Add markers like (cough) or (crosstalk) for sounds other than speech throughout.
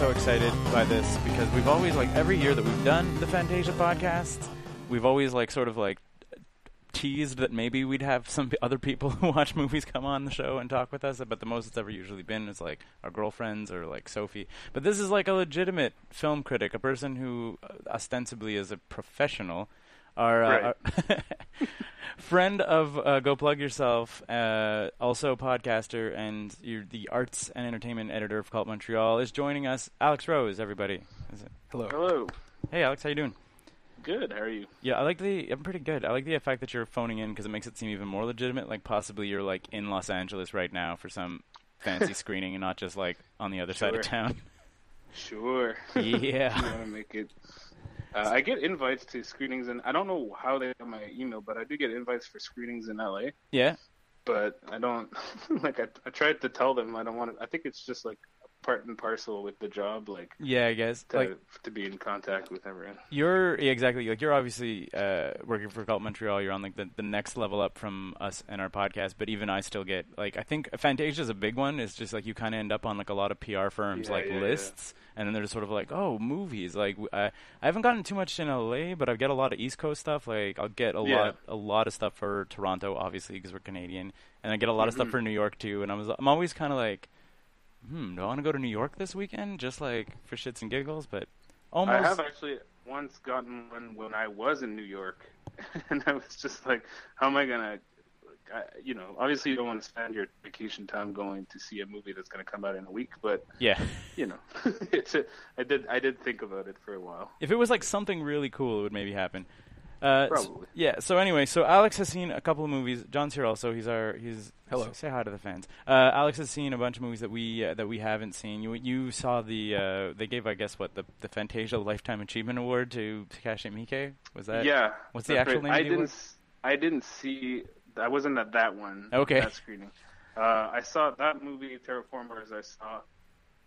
So excited by this because we've always like every year that we've done the Fantasia podcast, we've always like sort of like teased that maybe we'd have some (laughs) other people who watch movies come on the show and talk with us. But the most it's ever usually been is like our girlfriends or like Sophie. But this is like a legitimate film critic, a person who ostensibly is a professional. Our, uh, our (laughs) friend of uh, Go Plug Yourself, uh, also podcaster, and you're the arts and entertainment editor of Cult Montreal, is joining us. Alex Rose, everybody. Is it? Hello. Hello. Hey, Alex, how you doing? Good. How are you? Yeah, I like the. I'm pretty good. I like the fact that you're phoning in because it makes it seem even more legitimate. Like possibly you're like in Los Angeles right now for some fancy (laughs) screening, and not just like on the other side of town. Sure. (laughs) Yeah. I want to make it. Uh, I get invites to screenings, and I don't know how they get my email, but I do get invites for screenings in LA. Yeah. But I don't (laughs) like. I, I tried to tell them I don't want to. I think it's just like part and parcel with the job, like Yeah, I guess. to Like to be in contact with everyone. You're yeah, exactly like you're obviously uh, working for Cult Montreal. You're on like the, the next level up from us and our podcast. But even I still get like I think Fantasia is a big one. It's just like you kind of end up on like a lot of PR firms Yeah, like yeah, yeah. lists, and then they're just sort of like oh movies. Like I I haven't gotten too much in LA, but I get a lot of East Coast stuff. Like I'll get a Yeah. lot a lot of stuff for Toronto, obviously because we're Canadian, and I get a lot of stuff Mhm. for New York too. And I was I'm always kind of like. Hmm, do I want to go to New York this weekend just like for shits and giggles? But almost I have actually once gotten one when I was in New York, (laughs) and I was just like, how am I gonna, I, you know, obviously you don't want to spend your vacation time going to see a movie that's gonna come out in a week, but yeah. you know, (laughs) it's a, I did I did think about it for a while. If it was like something really cool, it would maybe happen. Uh, yeah. So anyway, so Alex has seen a couple of movies. John's here also. He's our. He's Hello. Say hi to the fans. Uh, Alex has seen a bunch of movies that we uh, that we haven't seen. You you saw the uh, they gave I guess what the the Fantasia Lifetime Achievement Award to Takashi Miike. Was that? yeah. what's the actual right. name I didn't s- I didn't see. I wasn't at that one. Okay. That screening. Uh, I saw that movie Terraformers. I saw.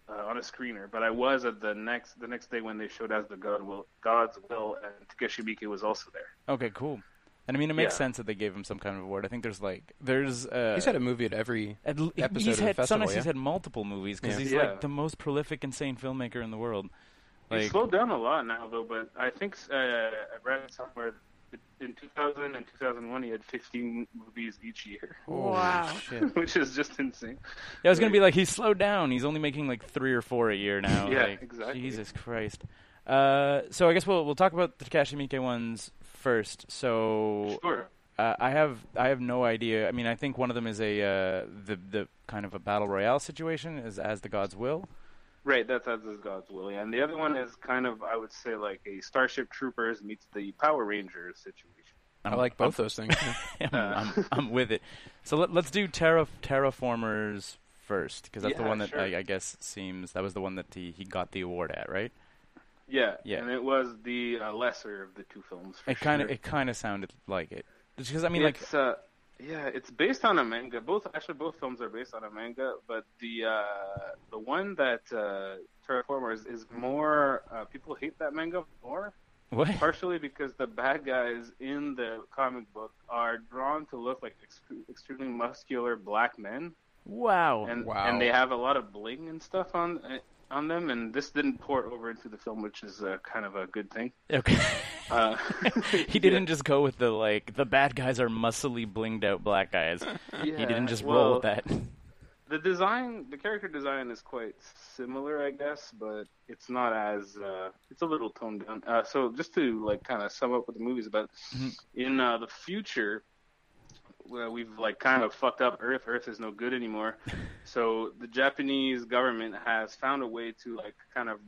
Uh, on a screener, but I was at the next the next day when they showed as the God will God's will, and Takeshi Miike was also there. Okay. Cool. And I mean, it makes Yeah. sense that they gave him some kind of award. I think there's like there's uh, He's had a movie at every. At l- episode he's of the had festival, sometimes yeah? he's had multiple movies because Yeah. he's Yeah. like the most prolific, insane filmmaker in the world. He Like, slowed down a lot now, though. But I think uh, I read somewhere in 2000 and 2001 he had 15 movies each year, wow, shit. (laughs) which is just insane. Yeah, I was gonna be like, he's slowed down. He's only making like three or four a year now. (laughs) Yeah, like, exactly. Jesus Christ. Uh, so I guess we'll we'll talk about the Takashi Miike ones first. So Sure. uh, I have I have no idea. I mean, I think one of them is a uh, the the kind of a battle royale situation, is as the gods will. Right, that's as is God's will. And the other one is kind of, I would say, like a Starship Troopers meets the Power Rangers situation. I like both those things. (laughs) I'm, I'm, I'm with it. So let, let's do terra, terraformers first because that's the one that sure. I, I guess seems that was the one that he, he got the award at, right? Yeah, Yeah. and it was the uh, lesser of the two films. For It kind of sure. it kind of sounded like it because I mean like uh, yeah, it's based on a manga. Both actually both films are based on a manga, but the uh, the one that uh, Terraformers is more uh, people hate that manga more, what? partially because the bad guys in the comic book are drawn to look like ex- extremely muscular black men, Wow. and Wow. and they have a lot of bling and stuff on uh, on them, and this didn't pour over into the film, which is uh, kind of a good thing. okay. Uh, (laughs) he didn't just go with the like the bad guys are muscly blinged out black guys. he didn't just well, roll with that. The design, the character design is quite similar, I guess, but it's not as uh, it's a little toned down. Uh, so just to like kind of sum up what the movie's about, Mhm. in uh, the future, well, we've like kind of fucked up Earth. Earth is no good anymore. (laughs) so the Japanese government has found a way to like kind of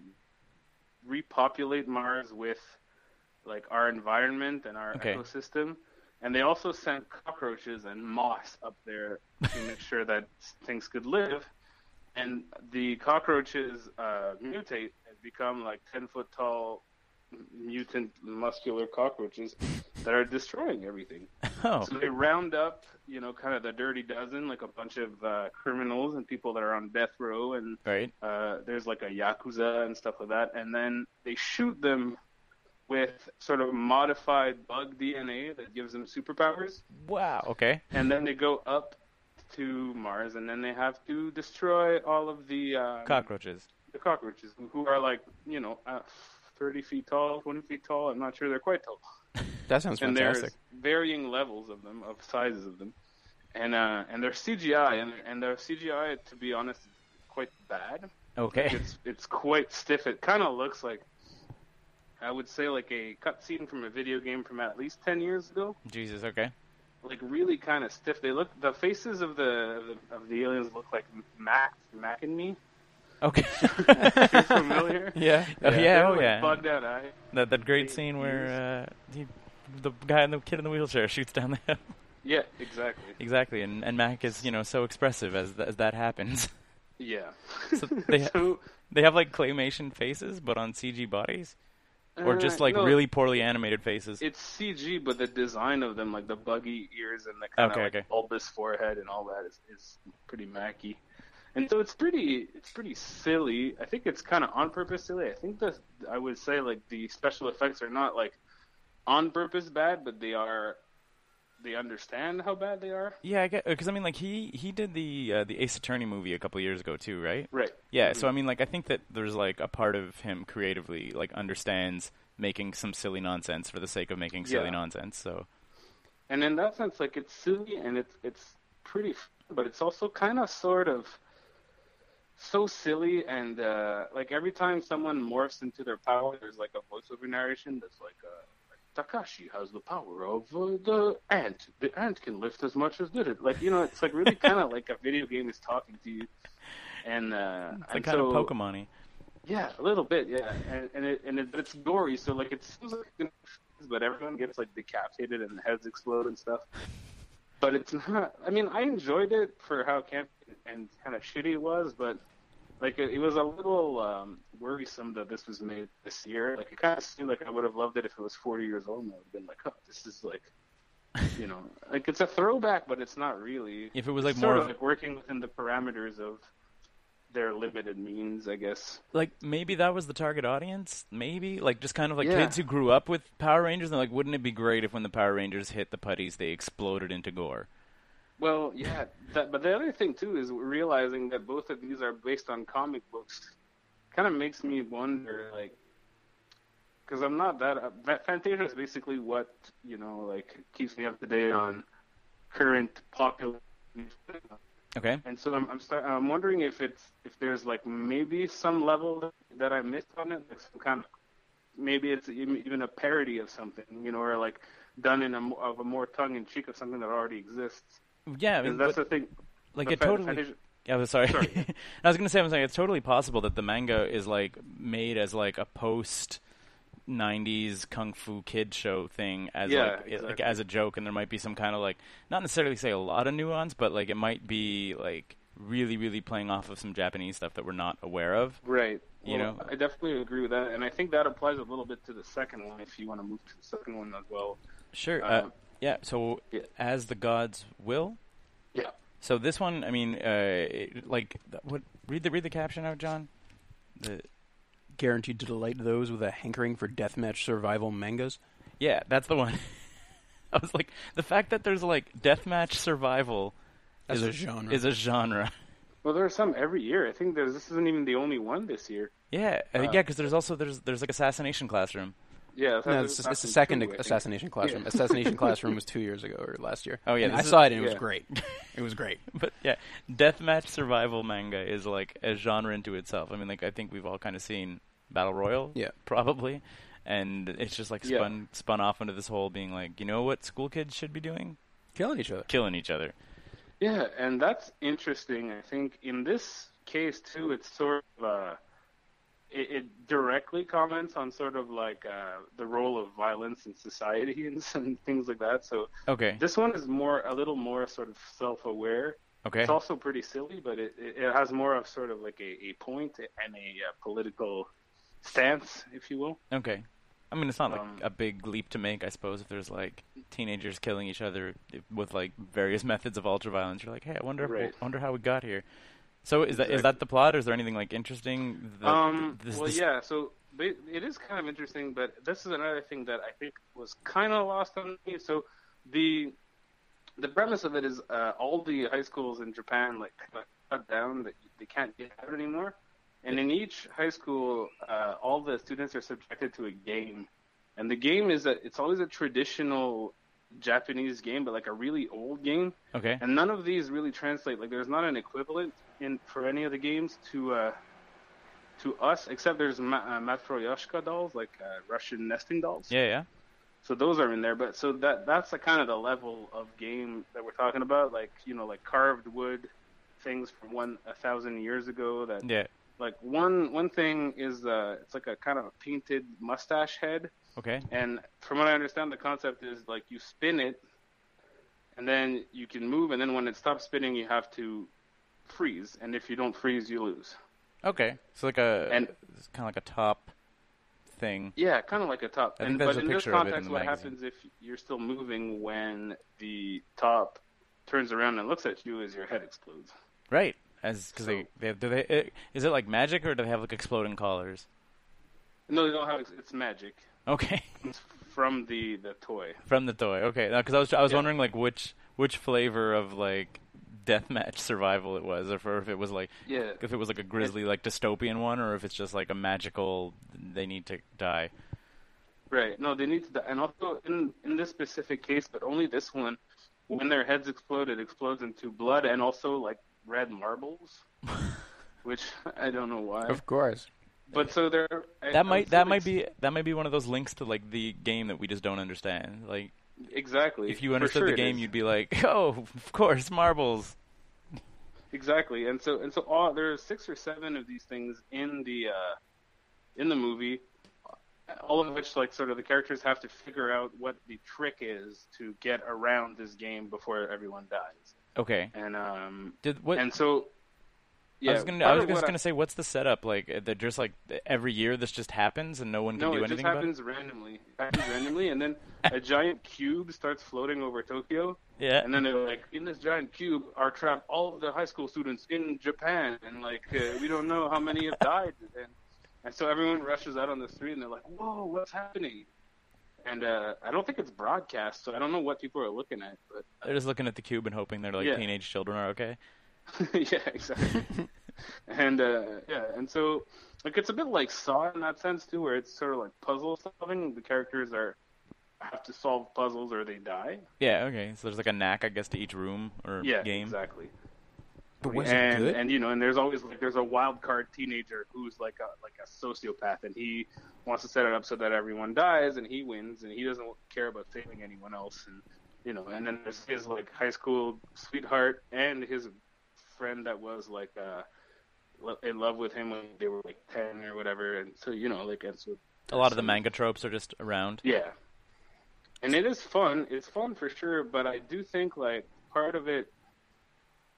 repopulate Mars with like our environment and our Okay. ecosystem. And they also sent cockroaches and moss up there to make (laughs) sure that things could live. And the cockroaches uh, mutate and become like ten foot tall mutant muscular cockroaches that are destroying everything. (laughs) Oh, So they round up, you know, kind of the dirty dozen, like a bunch of uh, criminals and people that are on death row, and right. uh, there's like a yakuza and stuff like that, and then they shoot them with sort of modified bug DNA that gives them superpowers, Wow. Okay. and then they go up to Mars, and then they have to destroy all of the um, Cockroaches. the cockroaches, who- are like, you know, uh, 30 feet tall, 20 feet tall. I'm not sure they're quite tall (laughs) That sounds fantastic. and fantastic. there's varying levels of them, of sizes of them, and uh, and they're CGI, and and their CGI, to be honest, is quite bad. Okay. It's it's quite stiff. It kind of looks like, I would say, like a cutscene from a video game from at least ten years ago. Jesus. Okay. Like really kind of stiff. They look the faces of the, of the aliens look like Mac Mac and me. Okay. (laughs) You're familiar? Yeah. Oh, They yeah. Oh yeah. Bugged out eye. That that great They scene where uh, he, the guy and the kid in the wheelchair (laughs) shoots down the hill. Yeah, exactly. exactly, and and Mac is you know so expressive as th- as that happens. (laughs) Yeah. So they ha- so they have like claymation faces, but on CG bodies, or just uh, like no, really poorly animated faces. It's CG, but the design of them, like the buggy ears and the kind Okay, of like okay. bulbous forehead and all that, is, is pretty macky. And so it's pretty, it's pretty silly. I think it's kind of on purpose silly. I think that I would say like the special effects are not like on purpose bad, but they are. They understand how bad they are. Yeah, I get because I mean like he he did the uh, the Ace Attorney movie a couple years ago too, right? Right. Yeah, so I mean like I think that there's like a part of him creatively like understands making some silly nonsense for the sake of making silly Yeah. nonsense. So And in that sense, like it's silly and it's it's pretty, but it's also kind of sort of so silly and uh, like every time someone morphs into their power, there's like a voiceover narration that's like, uh, Takashi has the power of uh, the ant. The ant can lift as much as did it. Like you know, it's like really kind of (laughs) like a video game is talking to you. And uh, it's like and kind so, of Pokemon-y. yeah, a little bit, yeah, and and it and it, it's gory, so like it seems like, but everyone gets like decapitated and heads explode and stuff. But it's not. I mean, I enjoyed it for how camp and kind of shitty it was, but like it, it was a little um, worrisome that this was made this year. Like it kind of seemed like I would have loved it if it was 40 years old, and I would have been like, oh, this is like. (laughs) You know, like it's a throwback, but it's not really. If it was like It's more sort of of like working within the parameters of their limited means, I guess. like maybe that was the target audience, maybe like just kind of like Yeah. kids who grew up with Power Rangers and like wouldn't it be great if when the Power Rangers hit the putties they exploded into gore? Well, yeah, that, but the other thing too is realizing that both of these are based on comic books. Kind of makes me wonder, like, because I'm not that. Uh, that Fantasia is basically what you know, like, keeps me up to date on current popular. Okay. And so I'm I'm, start, I'm wondering if it's if there's like maybe some level that I missed on it, like some kind of maybe it's even even a parody of something, you know, or like done in a of a more tongue in cheek of something that already exists. Yeah, I mean, that's but, the thing. like the it totally. Yeah, but sorry. Sorry. (laughs) I was gonna say, I'm saying it's totally possible that the manga is like made as like a post '90s kung fu kid show thing as Yeah, like, it- like as a joke, and there might be some kind of like not necessarily say a lot of nuance, but like it might be like really, really playing off of some Japanese stuff that we're not aware of. Right. You Well, know? I definitely agree with that, and I think that applies a little bit to the second one. If you want to move to the second one as well. Sure. Uh, Uh, yeah. So yeah. as the gods will. Yeah. So this one, I mean, uh, it, like what? Read the read the caption out, John. The Guaranteed to delight those with a hankering for deathmatch survival mangas. Yeah, that's the one. (laughs) I was like, the fact that there's like deathmatch survival As is a genre. is a genre. Well, there are some every year. I think there's this isn't even the only one this year. Yeah, uh, Uh, yeah, because there's also there's there's like assassination classroom. Yeah. No, it's, it's the second Assassination Classroom. Yeah. Assassination (laughs) Classroom was two years ago or last year. Oh, yeah, I is- saw it and it was great. (laughs) It was great. (laughs) But yeah, deathmatch survival manga is like a genre into itself. I mean, like I think we've all kind of seen Battle Royale. Yeah. probably, and it's just like Yeah. spun spun off into this whole being like, you know what school kids should be doing? Killing each other. killing each other. Yeah, and that's interesting. I think in this case too, it's sort of uh, it, it directly comments on sort of like uh, the role of violence in society (laughs) and some things like that. So Okay. this one is more a little more sort of self-aware. Okay. It's also pretty silly, but it, it, it has more of sort of like a, a point and a uh, political stance, if you will. Okay. I mean, it's not like Um, a big leap to make, I suppose. If there's like teenagers killing each other with like various (laughs) methods of ultra violence, you're like, hey, I wonder, Right. I wonder how we got here. So is that is that the plot, or is there anything like interesting? That, Um, this- well, this- yeah. So it is kind of interesting, but this is another thing that I think was kind of lost on me. So the the premise of it is uh, all the high schools in Japan like cut down that they can't get out anymore, and in each high school, uh, all the students are subjected to a game, and the game is that it's always a traditional Japanese game, but like a really old game. Okay. And none of these really translate. Like, there's not an equivalent in for any of the games to uh, to us, except there's Ma- uh, Matryoshka dolls, like uh, Russian nesting dolls. Yeah, yeah. So those are in there. But so that that's the kind of the level of game that we're talking about. Like, you know, like carved wood things from one a thousand years ago. That Yeah. like one one thing is uh, it's like a kind of a painted mustache head. Okay. And from what I understand, the concept is like you spin it, and then you can move, and then when it stops spinning, you have to freeze. And if you don't freeze, you lose. Okay. So like a And- it's kind of like a top thing. Yeah, kind of like a top. I and, but a in this it in context, what magazine. happens if you're still moving when the top turns around and looks at you is your head explodes. Right. As because So- they, they do they it, is it like magic or do they have like exploding collars? No, they don't have. It's magic. Okay. (laughs) It's from the the toy. From the toy. Okay. Because I was I was Yeah. wondering like which which flavor of like deathmatch survival it was, or if, it was like Yeah. if it was like a grisly like dystopian one, or if it's just like a magical they need to die. Right. No, they need to. Die. And also in in this specific case, but only this one, when their heads explode, it explodes into blood and also like red marbles, (laughs) which I don't know why. Of course. But so they're That I'm might that might be that might be one of those links to like the game that we just don't understand. Like exactly. if you understood sure the game, you'd be like, (laughs) oh, of course, marbles. exactly. And so and so all are six or seven of these things in the uh, in the movie. All of which, like, sort of the characters have to figure out what the trick is to get around this game before everyone dies. Okay. And um, Did what? and so, yeah, I was gonna. I was just gonna say, what's the setup? Like, uh, that just like every year this just happens and no one can No, do just anything about it. happens randomly. It happens randomly, and then a giant cube starts floating over Tokyo, Yeah. and then they're like, "In this giant cube are trapped all of the high school students in Japan, and like uh, we don't know how many have died." And, and so everyone rushes out on the street, and they're like, "Whoa, what's happening?" And uh, I don't think it's broadcast, so I don't know what people are looking at, but They're just looking at the cube and hoping they're like Yeah. teenage children are okay. (laughs) yeah, exactly. (laughs) and uh, yeah, and so like it's a bit like Saw in that sense too, where it's sort of like puzzle solving. The characters are have to solve puzzles or they die. Yeah. Okay. So there's like a knack, I guess, to each room or Yeah, game. exactly. But was and it good? and you know, and there's always like there's a wild card teenager who's like a like a sociopath, and he wants to set it up so that everyone dies, and he wins, and he doesn't care about saving anyone else, and you know, and then there's his like high school sweetheart and his friend that was like uh in love with him when they were like ten or whatever, and so you know, like and so A lot of the manga tropes are just around. yeah. And it is fun. It's fun for sure, but I do think like part of it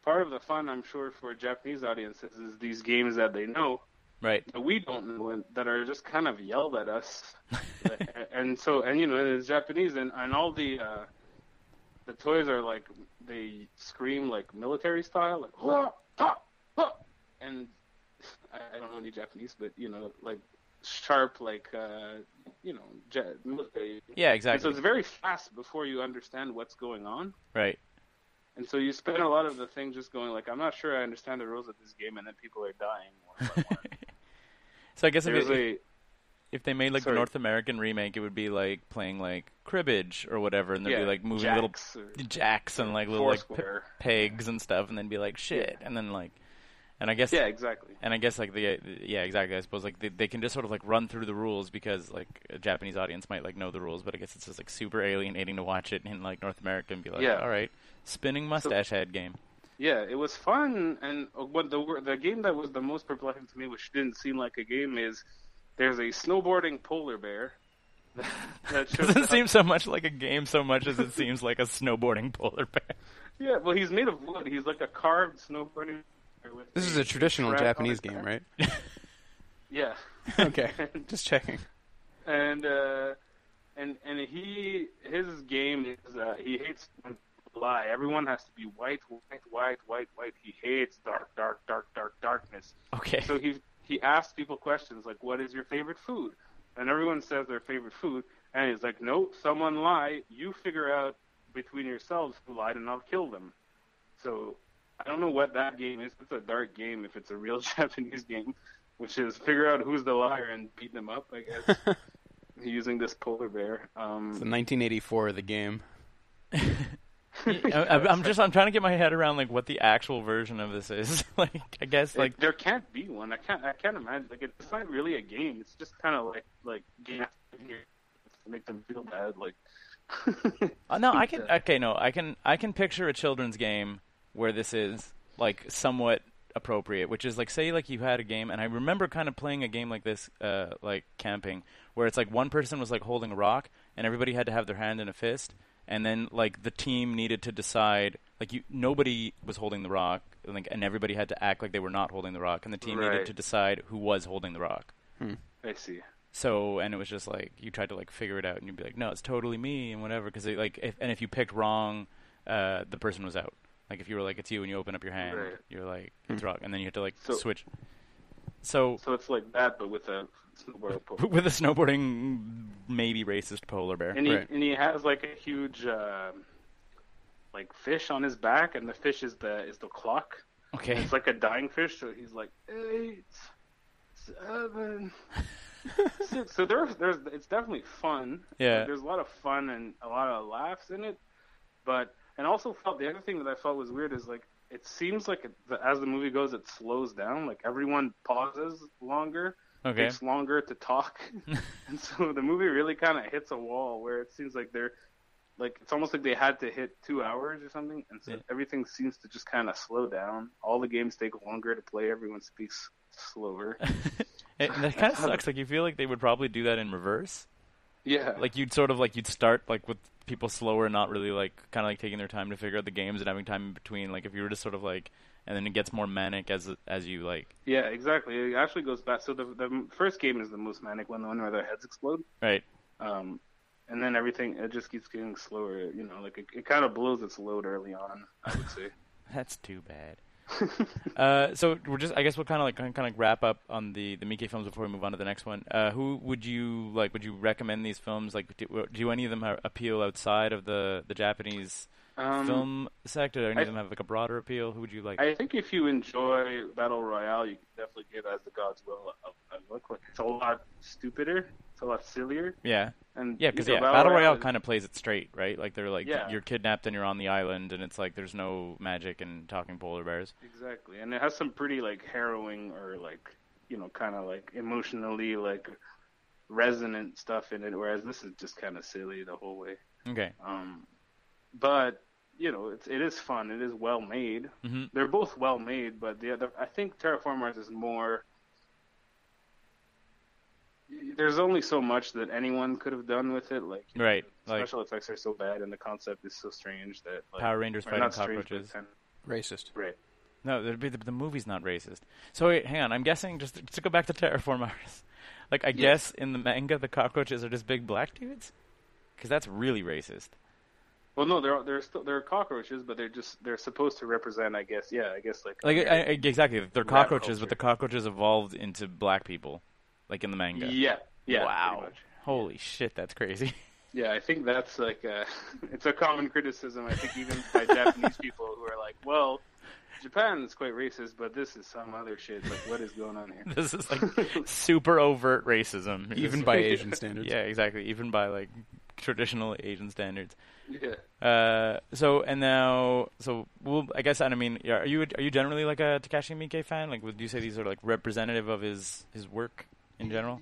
part of the fun I'm sure for Japanese audiences is these games that they know Right. that we don't know and that are just kind of yelled at us. (laughs) and so and you know, it's Japanese and, and all the uh the toys are like they scream like military style, like "Hua! Ha! Ha!" and I, I don't know any Japanese, but you know, like sharp, like uh, you know, ja- military. Yeah. And so it's very fast before you understand what's going on, Right. and so you spend a lot of the thing just going like, I'm not sure I understand the rules of this game, and then people are dying. One by one. So I guess if, it, a if they made like the. North American remake, it would be like playing like cribbage or whatever, and there'd yeah, be like moving little jacks and like little like pegs and stuff, and then be like shit, and then like And I guess Yeah, exactly. and I guess like the yeah exactly I suppose like they, they can just sort of like run through the rules because like a Japanese audience might like know the rules, but I guess it's just like super alienating to watch it in like North America and be like, Yeah. all right, spinning mustache head game. Yeah, it was fun, and uh, what the the game that was the most perplexing to me, which didn't seem like a game, is there's a snowboarding polar bear. (laughs) that Doesn't up- seem so much like a game so much as it seems like a snowboarding polar bear. Yeah, well, he's made of wood. He's like a carved snowboarding. bear with This is a traditional Japanese game, right? (laughs) Yeah. (laughs) okay, just checking. and uh, and and he his game is uh, he hates when lie. Everyone has to be white, white, white, white, white. He hates dark, dark, dark, dark, darkness. Okay. So he he asks people questions like, "What is your favorite food?" And everyone says their favorite food, and he's like, "No, someone lied. You figure out between yourselves who lied, and I'll kill them." So I don't know what that game is. It's a dark game if it's a real (laughs) Japanese game, which is figure out who's the liar and beat them up. I guess (laughs) using this polar bear. Um, The 1984 the game. (laughs) (laughs) I, I'm just I'm trying to get my head around like what the actual version of this is. (laughs) like I guess Like like there can't be one. I can't. I can't imagine. Like it's not really a game. It's just kind of like like game to make them feel bad. Like (laughs) Uh, no, I can. Okay, no, I can. I can picture a children's game where this is like somewhat appropriate, which is like say like you had a game, and I remember kind of playing a game like this, uh, like camping, where it's like one person was like holding a rock, and everybody had to have their hand in a fist, and then like the team needed to decide, like you, nobody was holding the rock, and, like, and everybody had to act like they were not holding the rock, and the team Right. needed to decide who was holding the rock. I see. So and it was just like you tried to like figure it out, and you'd be like, no, it's totally me and whatever, because like if and if you picked wrong, uh, the person was out. Like if you were like it's you and you open up your hand, Right. you're like it's rock," and then you had to like So- switch. So So it's like that, but with a snowboard pole. (laughs) with a snowboarding maybe racist polar bear, And he Right. and he has like a huge um like fish on his back, and the fish is the is the clock. okay, It's like a dying fish, so he's like eight, seven, (laughs) six. So there's there's it's definitely fun. Yeah. There's a lot of fun and a lot of laughs in it, but and also felt the other thing that I felt was weird is like it seems like it, as the movie goes, it slows down. Like everyone pauses longer. okay, Takes longer to talk, (laughs) (laughs) and so the movie really kind of hits a wall where it seems like they're like it's almost like they had to hit two hours or something, and so Yeah. everything seems to just kind of slow down. All the games take longer to play. Everyone speaks slower. (laughs) it, that kind of sucks. Like you feel like they would probably do that in reverse. Yeah, Like you'd sort of like you'd start like with people slower, and not really like kind of like taking their time to figure out the games and having time in between. Like if you were just sort of like, and then it gets more manic as as you like, yeah, exactly. It actually goes back. So the the first game is the most manic one, the one where their heads explode. right? Um, and then everything it just keeps getting slower. You know, like it, it kind of blows its load early on. I would say. (laughs) That's too bad. (laughs) uh, so we're just, I guess we'll kind of like kind of wrap up on the the Miike films before we move on to the next one. Uh, who would you like? Would you recommend these films? Like, do, do any of them appeal outside of the the Japanese Um, film sector? Any I- of them have like a broader appeal? Who would you like? I think if you enjoy Battle Royale, you can definitely give As the Gods Will a, a look. Like it's a lot stupider, it's a lot sillier, yeah, and yeah, because yeah, Battle Royale is- kind of plays it straight, right? Like they're like Yeah. you're kidnapped and you're on the island, and it's like there's no magic and talking polar bears. exactly, and it has some pretty like harrowing or like you know kind of like emotionally like resonant stuff in it. Whereas this is just kind of silly the whole way. Okay, Um, but you know, it's it is fun. It is well made. hmm They're both well made, but the other, I think Terraformers is more. There's only so much that anyone could have done with it. Like you know, Right, like- special effects are so bad, and the concept is so strange that like, Power Rangers or fighting not strange, cockroaches. Racist. right. No, there'd be the, the movie's not racist. So wait, hang on. I'm guessing just to, to go back to Terraformers. (laughs) Like I guess in the manga the cockroaches are just big black dudes, because that's really racist. Well, no, they're they're still they're cockroaches, but they're just they're supposed to represent, I guess. Yeah, I guess like Like I, I, exactly, they're cockroaches, but the cockroaches evolved into black people, like in the manga. yeah, yeah. wow. Holy shit, that's crazy. (laughs) Yeah, I think that's like uh, a, (laughs) it's a common criticism. I think even by Japanese people who are like, well, Japan is quite racist, but this is some other shit. Like, what is going on here? (laughs) this is like super overt racism, Even by Asian standards. Yeah, exactly. Even by like traditional Asian standards. Yeah. Uh, so and now, so well, I guess I mean, yeah, are you are you generally like a Takashi Miike fan? Like, would you say these are like representative of his his work in general?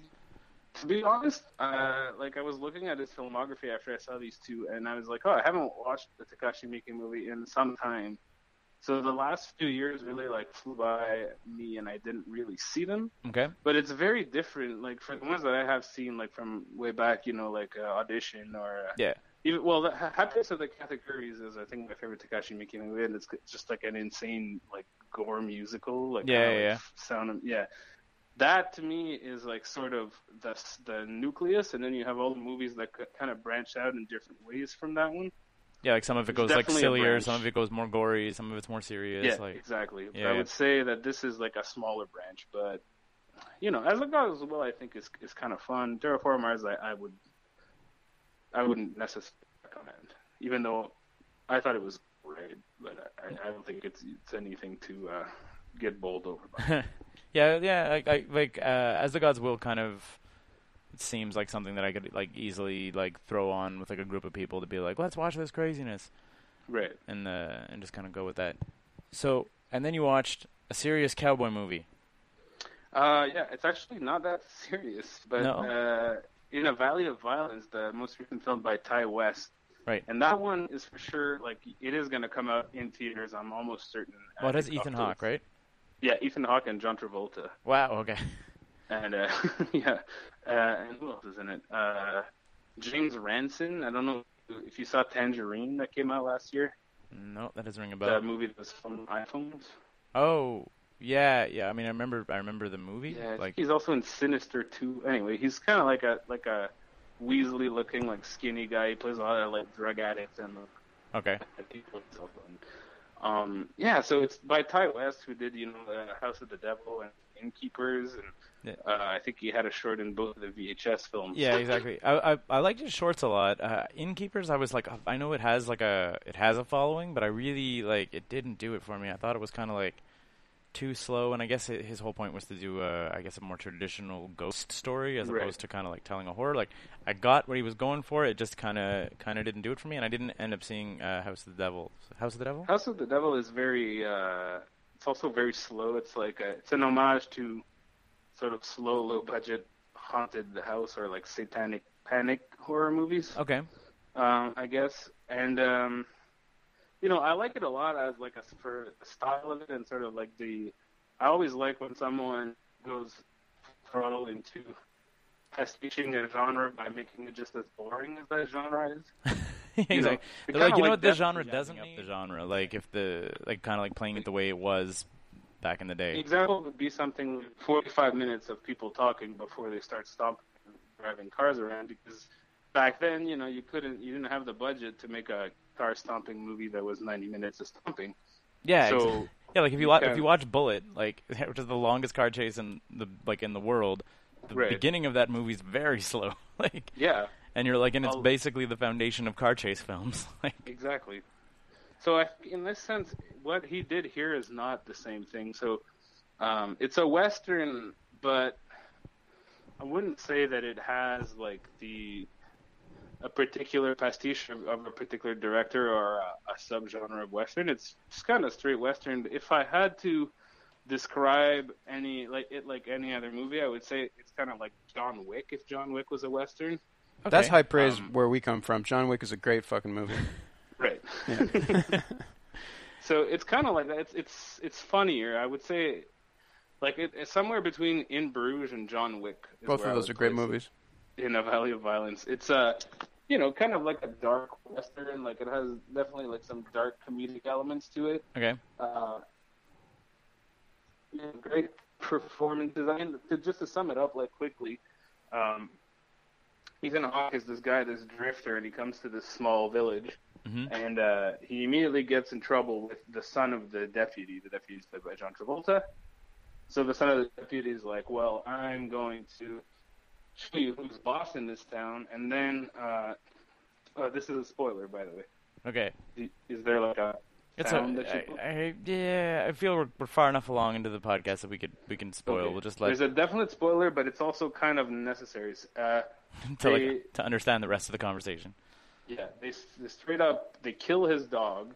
To be honest, uh, like I was looking at his filmography after I saw these two, and I was like, oh, I haven't watched the Takashi Miike movie in some time. So the last few years really like flew by me, and I didn't really see them. Okay. But it's very different. Like for the ones that I have seen, like from way back, you know, like uh, audition or uh, Yeah. even well, the Ha- Happiness of the Katakuris is I think my favorite Takashi Miike movie, and it's just like an insane like gore musical, like Yeah, kinda, yeah, like, sound of yeah. That to me is like sort of the the nucleus, and then you have all the movies that kind of branch out in different ways from that one. Yeah, like some of it goes like sillier, some of it goes more gory, some of it's more serious. yeah, like exactly. Yeah, I yeah. would say that this is like a smaller branch, but you know, as it goes well, I think is is kind of fun. Terraformers, I, I would, I wouldn't necessarily recommend, even though I thought it was great, but I, I don't think it's it's anything to uh, get bowled over by. (laughs) yeah, yeah. Like, I, like uh, as the gods will kind of. It seems like something that I could like easily like throw on with like a group of people to be like, let's watch this craziness, right. and uh, and just kind of go with that. So, and then you watched a serious cowboy movie. Uh, yeah, it's actually not that (laughs) serious, but No? uh, in a Valley of Violence, the most recent film by Ti West, Right. and that one is for sure like it is going to come out in theaters. I'm almost certain. Well, it has Ethan Hawke, right? Yeah, Ethan Hawke and John Travolta, Wow. Okay. (laughs) and uh, (laughs) yeah, uh, and who else is in it? Uh, James Ransone. I don't know if you saw Tangerine that came out last year. No, that doesn't ring a bell. That movie that was on iPhones. Oh, yeah, yeah. I mean, I remember. I remember the movie. Yeah, like, he's also in Sinister too. Anyway, he's kind of like a like a Weasley looking like skinny guy. He plays a lot of like drug addicts and okay. and people and stuff. And, um, yeah, so it's by Ti West who did you know uh, House of the Devil and Innkeepers, and Yeah. uh, I think he had a short in both of the VHS films. Yeah, exactly. I I, I liked his shorts a lot. Uh, Innkeepers, I was like, I know it has like a it has a following, but I really like it didn't do it for me. I thought it was kind of like too slow, and I guess it, his whole point was to do a I guess a more traditional ghost story as Right. opposed to kind of like telling a horror. Like I got what he was going for, it just kind of kind of didn't do it for me, and I didn't end up seeing uh, House of the Devil. House of the Devil. House of the Devil is very. Uh, it's also very slow. It's like a, it's an homage to sort of slow, low budget haunted house or like satanic panic horror movies. Okay. um, I guess. And um, you know, I like it a lot as like a for the style of it and sort of like the. I always like when someone goes throttle into pastiching a genre by making it just as boring as that genre is. (laughs) (laughs) exactly. know, They're it like, you know like what, this genre doesn't up need the genre. Like if the like kind of like playing it the way it was back in the An day. example would be something 45 minutes of people talking before they start stomping and driving cars around because back then, you know, you couldn't, you didn't have the budget to make a car stomping movie that was 90 minutes of stomping. Yeah. So, exa- yeah, like if you you wa- can- if you watch Bullitt, like (laughs) which is the longest car chase in the like in the world, the Right. beginning of that movie is very (laughs) slow. like Yeah, and you're like and it's basically the foundation of car chase films. (laughs) like exactly. So I, in this sense, what he did here is not the same thing. So um, it's a western, but I wouldn't say that it has like the a particular pastiche of, of a particular director or a, a subgenre of western. It's just kind of straight western. If I had to describe any like it like any other movie, I would say it's kind of like John Wick. If John Wick was a western, That's high praise Um, where we come from. John Wick is a great fucking movie. (laughs) Right. (laughs) so it's kind of like that. It's it's it's funnier. I would say, like it, it's somewhere between In Bruges and John Wick. is Both of those are great movies. In a Valley of Violence, it's uh, you know, kind of like a dark western. Like it has definitely like some dark comedic elements to it. okay. Uh, yeah, great performance design. To, just to sum it up, like quickly, um, Ethan Hawke is this guy, this drifter, and he comes to this small village, Mhm. and uh, he immediately gets in trouble with the son of the deputy. The deputy is played by John Travolta. So the son of the deputy is like, "Well, I'm going to show you who's boss in this town," and then uh, uh, this is a spoiler, by the way Okay. is there like a It's a, I, I, yeah, I feel we're, we're far enough along into the podcast that we could we can spoil. Okay. We'll just let There's a definite spoiler, but it's also kind of necessary. Uh, (laughs) to, like, to understand the rest of the conversation. yeah, they, they straight up they kill his dog,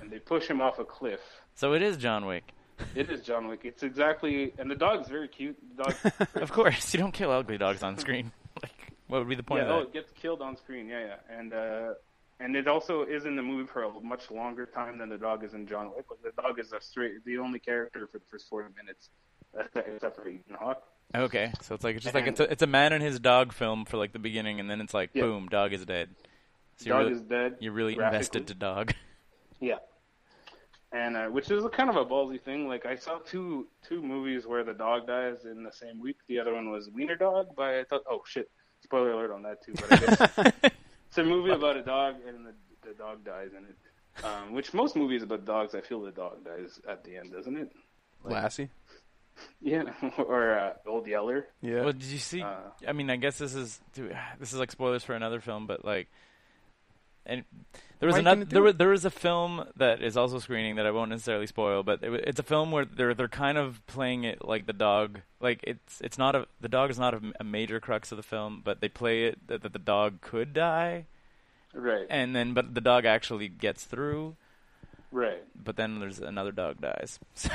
and they push him off a cliff. So it is John Wick. (laughs) It is John Wick. It's exactly, and the dog's very cute. The dog, (laughs) Of course, you don't kill ugly dogs on screen. like, what would be the point yeah, oh, it gets killed on screen. Yeah, yeah, and uh, and it also is in the movie for a much longer time than the dog is in John Wick. But the dog is a straight, the only character for the first 40 minutes, except except for Ethan Hawke. Okay, so it's like it's just like it's a, it's a man and his dog film for like the beginning, and then it's like Yeah. boom, dog is dead. So dog really, is dead. you're really invested to dog. (laughs) Yeah. And uh, which is a kind of a ballsy thing. Like I saw two two movies where the dog dies in the same week. The other one was Wiener Dog by I thought oh shit spoiler alert on that too. But I guess (laughs) it's a movie about a dog and the the dog dies in it. Um, which most movies about dogs, I feel the dog dies at the end, doesn't it? Lassie. (laughs) Yeah, or uh, Old Yeller. Yeah. Well, did you see? Uh, I mean, I guess this is (sighs) this is like spoilers for another film, but like, and there was another couldn't it do there was, a film that is also screening that I won't necessarily spoil, but it, it's a film where they're they're kind of playing it like the dog, like it's it's not a the dog is not a, a major crux of the film, but they play it that, that the dog could die, right, and then but the dog actually gets through, right, but then there's another dog dies. (laughs) So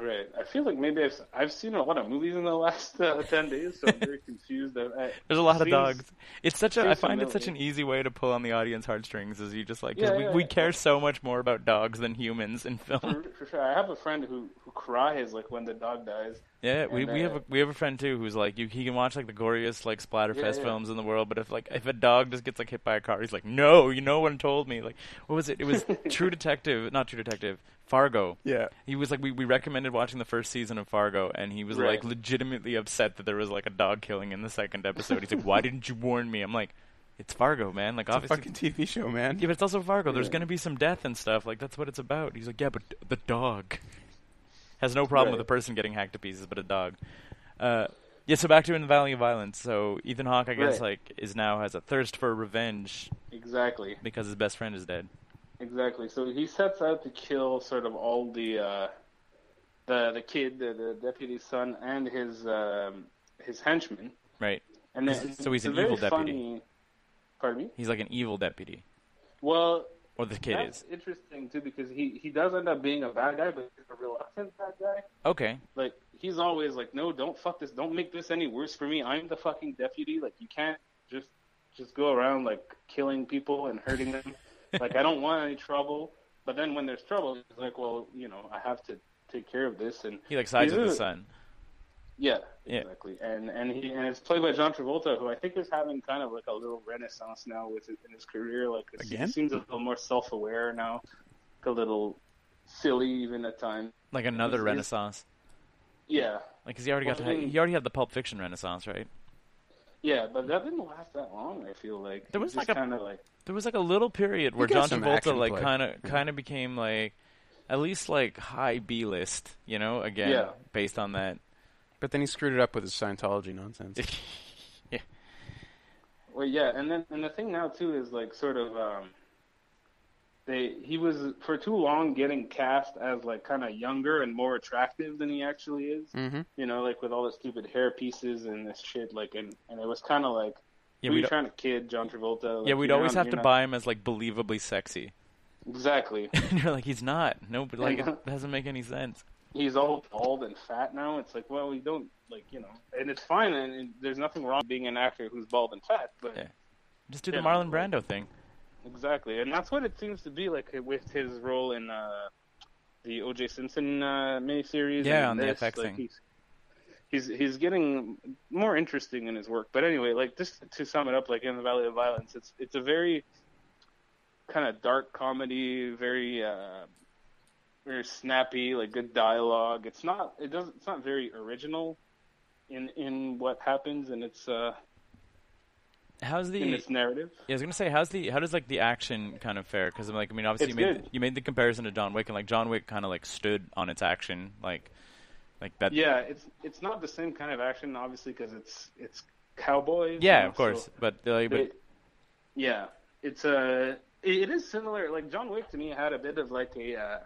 right. I feel like maybe I've I've seen a lot of movies in the last uh, (laughs) ten days, so I'm very confused. I, I, There's a lot of seems- dogs. It's such a. I find it such an easy way to pull on the audience heartstrings. Is you just like 'cause Yeah, we yeah, we yeah. care so much more about dogs than humans in film. For, for sure. I have a friend who who cries like when the dog dies. Yeah, we, And, we have uh, a, we have a friend too who's like you. He can watch like the goriest like splatterfest films in the world, but if like if a dog just gets like hit by a car, he's like, no, you no one told me. Like what was it? It was (laughs) True Detective, not True Detective, Fargo. yeah. He was like we, we recommended watching the first season of Fargo, and he was like legitimately upset that there was like a dog killing in the second episode. He's like, why (laughs) didn't you warn me? I'm like, it's Fargo, man. Like It's a obviously fucking TV show, man. Yeah, but it's also Fargo. There's going to be some death and stuff. Like that's what it's about. He's like, yeah, but the dog has no problem with a person getting hacked to pieces, but a dog. Uh, yeah. So back to in the Valley of Violence. So Ethan Hawke, I guess, Right. like is now has a thirst for revenge Exactly, because his best friend is dead. Exactly. So he sets out to kill sort of all the uh, the the kid, the, the deputy's son, and his um, his henchman. Right. And then So he's an evil deputy. funny- Pardon me. He's like an evil deputy, Well, or the kid that's is. interesting too because he he does end up being a bad guy, but he's a reluctant bad guy. Okay. like he's always like, no, don't fuck this, don't make this any worse for me. I'm the fucking deputy. Like you can't just just go around like killing people and hurting them. Like I don't want any trouble. But then when there's trouble, it's like, well, you know, I have to take care of this. And He like sides He's with the a- son. yeah, Yeah. exactly. And and he and it's played by John Travolta, who I think is having kind of like a little renaissance now with his, in his career. Like it's- Again? he seems a little more self-aware now, like a little silly even at times. Like another He's- he's- Renaissance. Yeah, Like, cause he already got to I mean- he already had the Pulp Fiction Renaissance, right? Yeah, but that didn't last that long. I feel like There was like a- kind of like There was like a little period where John Travolta like kind of kind of became like at least like high B list, you know, again Yeah. based on that. But then he screwed it up with his Scientology nonsense. (laughs) Yeah. Well, yeah, and then and the thing now too is like sort of um, they he was for too long getting cast as like kind of younger and more attractive than he actually is. mm-hmm. You know, like with all the stupid hair pieces and this shit. Like, and and it was kind of like, Yeah, were we'd, trying to kid John Travolta? Like, yeah, we'd always not- have to not- buy him as like believably sexy, exactly. (laughs) and you're like, he's not. No, but like (laughs) it doesn't make any sense. He's all bald and fat now. It's like, well, we don't like you know, and it's fine, and, and there's nothing wrong with being an actor who's bald and fat, but. Yeah. Just do Yeah, the Marlon Brando thing. Exactly, and that's what it seems to be like with his role in uh, the O.J. Simpson uh, miniseries. Yeah, and on the this, FX like, thing. He's, he's he's getting more interesting in his work. But anyway, like just to sum it up, like in the Valley of Violence, it's it's a very kind of dark comedy, very uh, very snappy, like good dialogue. It's not it doesn't it's not very original in in what happens, and it's uh, How's in the? narrative. Yeah, I was gonna say, how's the? How does like the action kind of fare? Because I'm like, I mean, obviously It's you made good. you made the comparison to John Wick, and like John Wick kind of like stood on its action, like like that. Yeah, it's it's not the same kind of action, obviously, because it's it's cowboys. Yeah, of course, so but like, but yeah, it's a it is similar. Like John Wick to me had a bit of like a uh,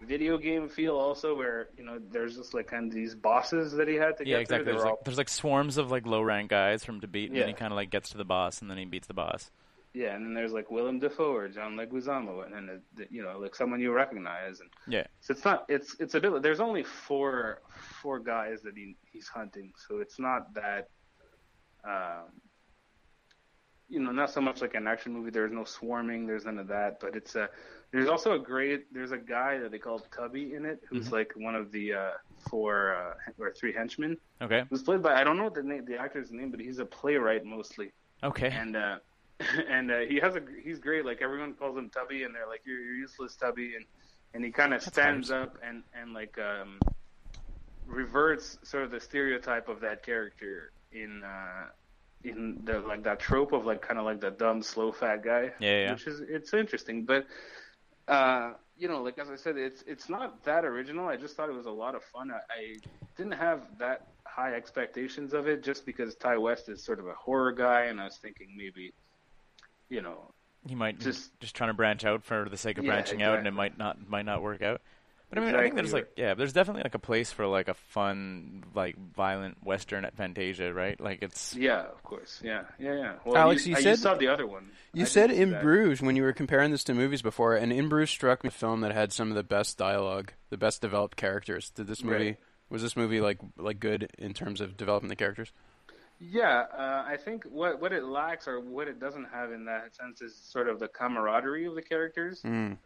video game feel also, where you know there's just like kind of these bosses that he had to Yeah, get exactly. through. There's like all- there's like swarms of like low rank guys from to beat, and then he kind of like gets to the boss, and then he beats the boss. yeah, and then there's like Willem Dafoe or John Leguizamo, and then uh, you know like someone you recognize, and Yeah, so it's not it's it's a bit. There's only four four guys that he he's hunting, so it's not that. Um, you know, not so much like an action movie. There's no swarming. There's none of that. But it's a. There's also a great. There's a guy that they call Tubby in it, who's like one of the uh, four uh, or three henchmen. okay, Who's played by I don't know the name, the actor's name, but he's a playwright mostly okay. and uh (laughs) and uh, he has a he's great like everyone calls him tubby and they're like you're, you're useless tubby and and he kind of stands up and and like um reverts sort of the stereotype of that character in uh in the like that trope of like kind of like the dumb slow fat guy Yeah, yeah. which is it's interesting but uh you know like as i said it's it's not that original i just thought it was a lot of fun i, I didn't have that high expectations of it just because Ti West is sort of a horror guy and i was thinking maybe you know He might just Just- trying to branch out for the sake of Yeah, branching out, and it might not might not work out. But I mean, I think there's like yeah, there's definitely like a place for like a fun, like violent western at Fantasia, right? Like it's yeah of course yeah yeah yeah well Alex, you, you I- said- saw the other one You I said In that. Bruges when you were comparing this to movies before, and In Bruges struck me as a film that had some of the best dialogue, the best developed characters. Did this movie Right. was this movie like like good in terms of developing the characters? Yeah, uh, I think what what it lacks or what it doesn't have in that sense is sort of the camaraderie of the characters. Mm.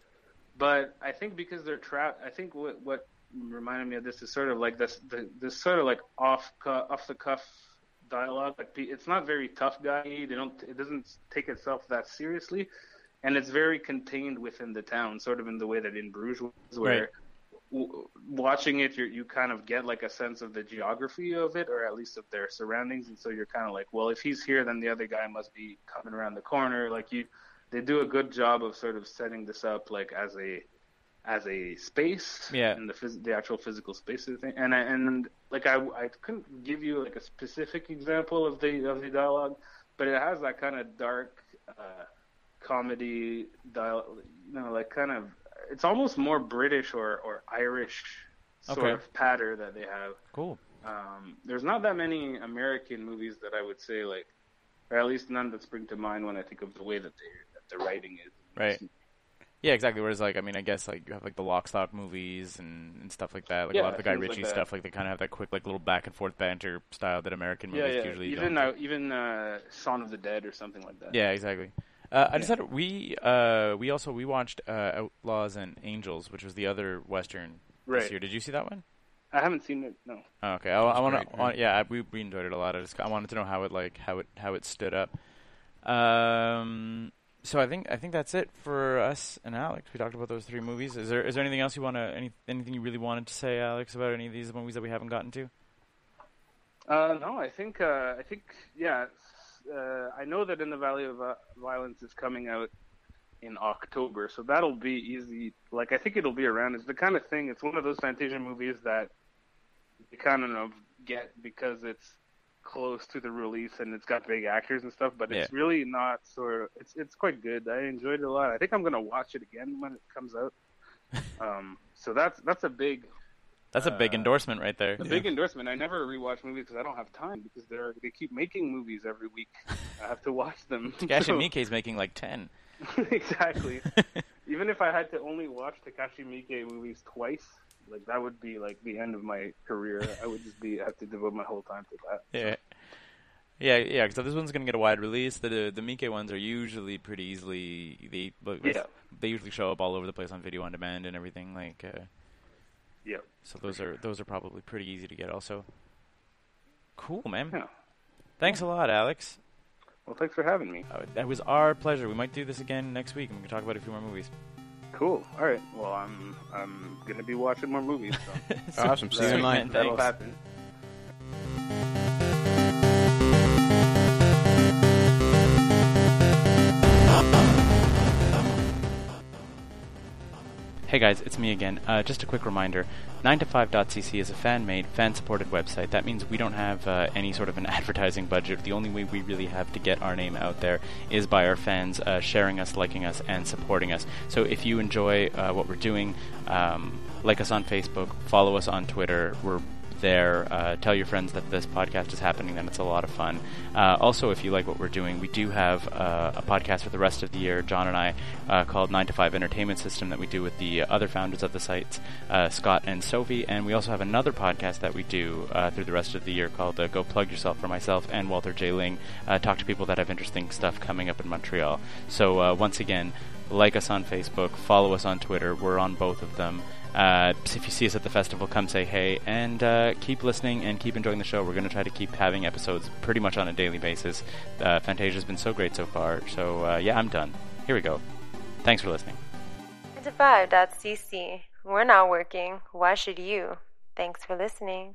But I think because they're trapped, I think what what reminded me of this is sort of like this the, this sort of like off cu- off the cuff dialogue. Like it's not very tough guy. They don't. It doesn't take itself that seriously, and it's very contained within the town, sort of in the way that in Bruges was, where. Right. W- watching it, you you kind of get like a sense of the geography of it, or at least of their surroundings, and so you're kind of like, well, if he's here, then the other guy must be coming around the corner. Like you, they do a good job of sort of setting this up like as a as a space Yeah. and the phys- the actual physical space of the thing and I, and like I, I couldn't give you like a specific example of the of the dialogue but it has that kind of dark uh, comedy dial you know like kind of it's almost more British or or Irish sort Okay. of patter that they have cool. um, there's not that many American movies that I would say like, or at least none that spring to mind when I think of the way that they the writing is. Right. Yeah, exactly. Whereas, like, I mean, I guess like you have like the Lock, Stock movies and, and stuff like that. Like a lot of the Guy things like Ritchie stuff, like they kind of have that quick, like little back and forth banter style that American Yeah, movies yeah. usually Even don't. uh, even uh, Shaun of the Dead or something like that. Yeah, exactly. Uh, I just Yeah. had we uh, we also we watched uh, Outlaws and Angels, which was the other western this Right. year. Did you see that one? I haven't seen it. No. Oh, okay, I, I want great, to. Yeah, we we enjoyed it a lot. I just I wanted to know how it like how it how it stood up. Um, so I think I think that's it for us and Alex. We talked about those three movies. Is there is there anything else you want to any anything you really wanted to say, Alex, about any of these movies that we haven't gotten to? Uh, no, I think uh, I think yeah. Uh, I know that In the Valley of Violence is coming out in October, so that'll be easy. Like I think it'll be around. It's the kind of thing. It's one of those Fantasia movies that you kind of get because it's close to the release and it's got big actors and stuff. But it's really not sort of. It's it's quite good. I enjoyed it a lot. I think I'm gonna watch it again when it comes out. (laughs) um, so that's that's a big That's a big Uh, endorsement right there. a big endorsement. I never rewatch movies because I don't have time because they're they keep making movies every week. I have to watch them. (laughs) Takashi (laughs) So- Miike's making like ten. exactly. Even if I had to only watch Takashi Miike movies twice, like that would be like the end of my career. I would just be have to devote my whole time to that. Yeah. Yeah, yeah. So this one's gonna get a wide release. The the Miike ones are usually pretty easily they but Yeah. they usually show up all over the place on video on demand and everything. Like, uh, Yep. so those are those are probably pretty easy to get. Also, cool, man. Yeah. Thanks a lot, Alex. Well, thanks for having me. Uh, that was our pleasure. We might do this again next week, and we can talk about a few more movies. Cool. All right. Well, I'm I'm gonna be watching more movies. So (laughs) Awesome. See you in line. man. that'll happen. Hey guys, it's me again. Uh, just a quick reminder 9to5.cc is a fan made, fan supported website. That means we don't have uh, any sort of an (laughs) advertising budget. The only way we really have to get our name out there is by our fans uh, sharing us, liking us, and supporting us. So if you enjoy uh, what we're doing, um, like us on Facebook, follow us on Twitter. We're there. Uh, tell your friends that this podcast is happening, then it's a lot of fun. Uh, also, if you like what we're doing, we do have uh, a podcast for the rest of the year, Jon and I, uh, called 9 to 5 Entertainment System that we do with the other founders of the sites, uh, Scott and Sophie. And we also have another podcast that we do uh, through the rest of the year called Go Plug Yourself for myself and Walter J. Ling. talk to people that have interesting stuff coming up in Montreal. So, once again, like us on Facebook, follow us on Twitter. We're on both of them. Uh, if you see us at the festival, come say hey and uh, keep listening and keep enjoying the show. We're going to try to keep having episodes pretty much on a daily basis. Uh, Fantasia's been so great so far. So, uh, yeah, I'm done. Here we go. Thanks for listening. 9to5.cc. We're not working. Why should you? Thanks for listening.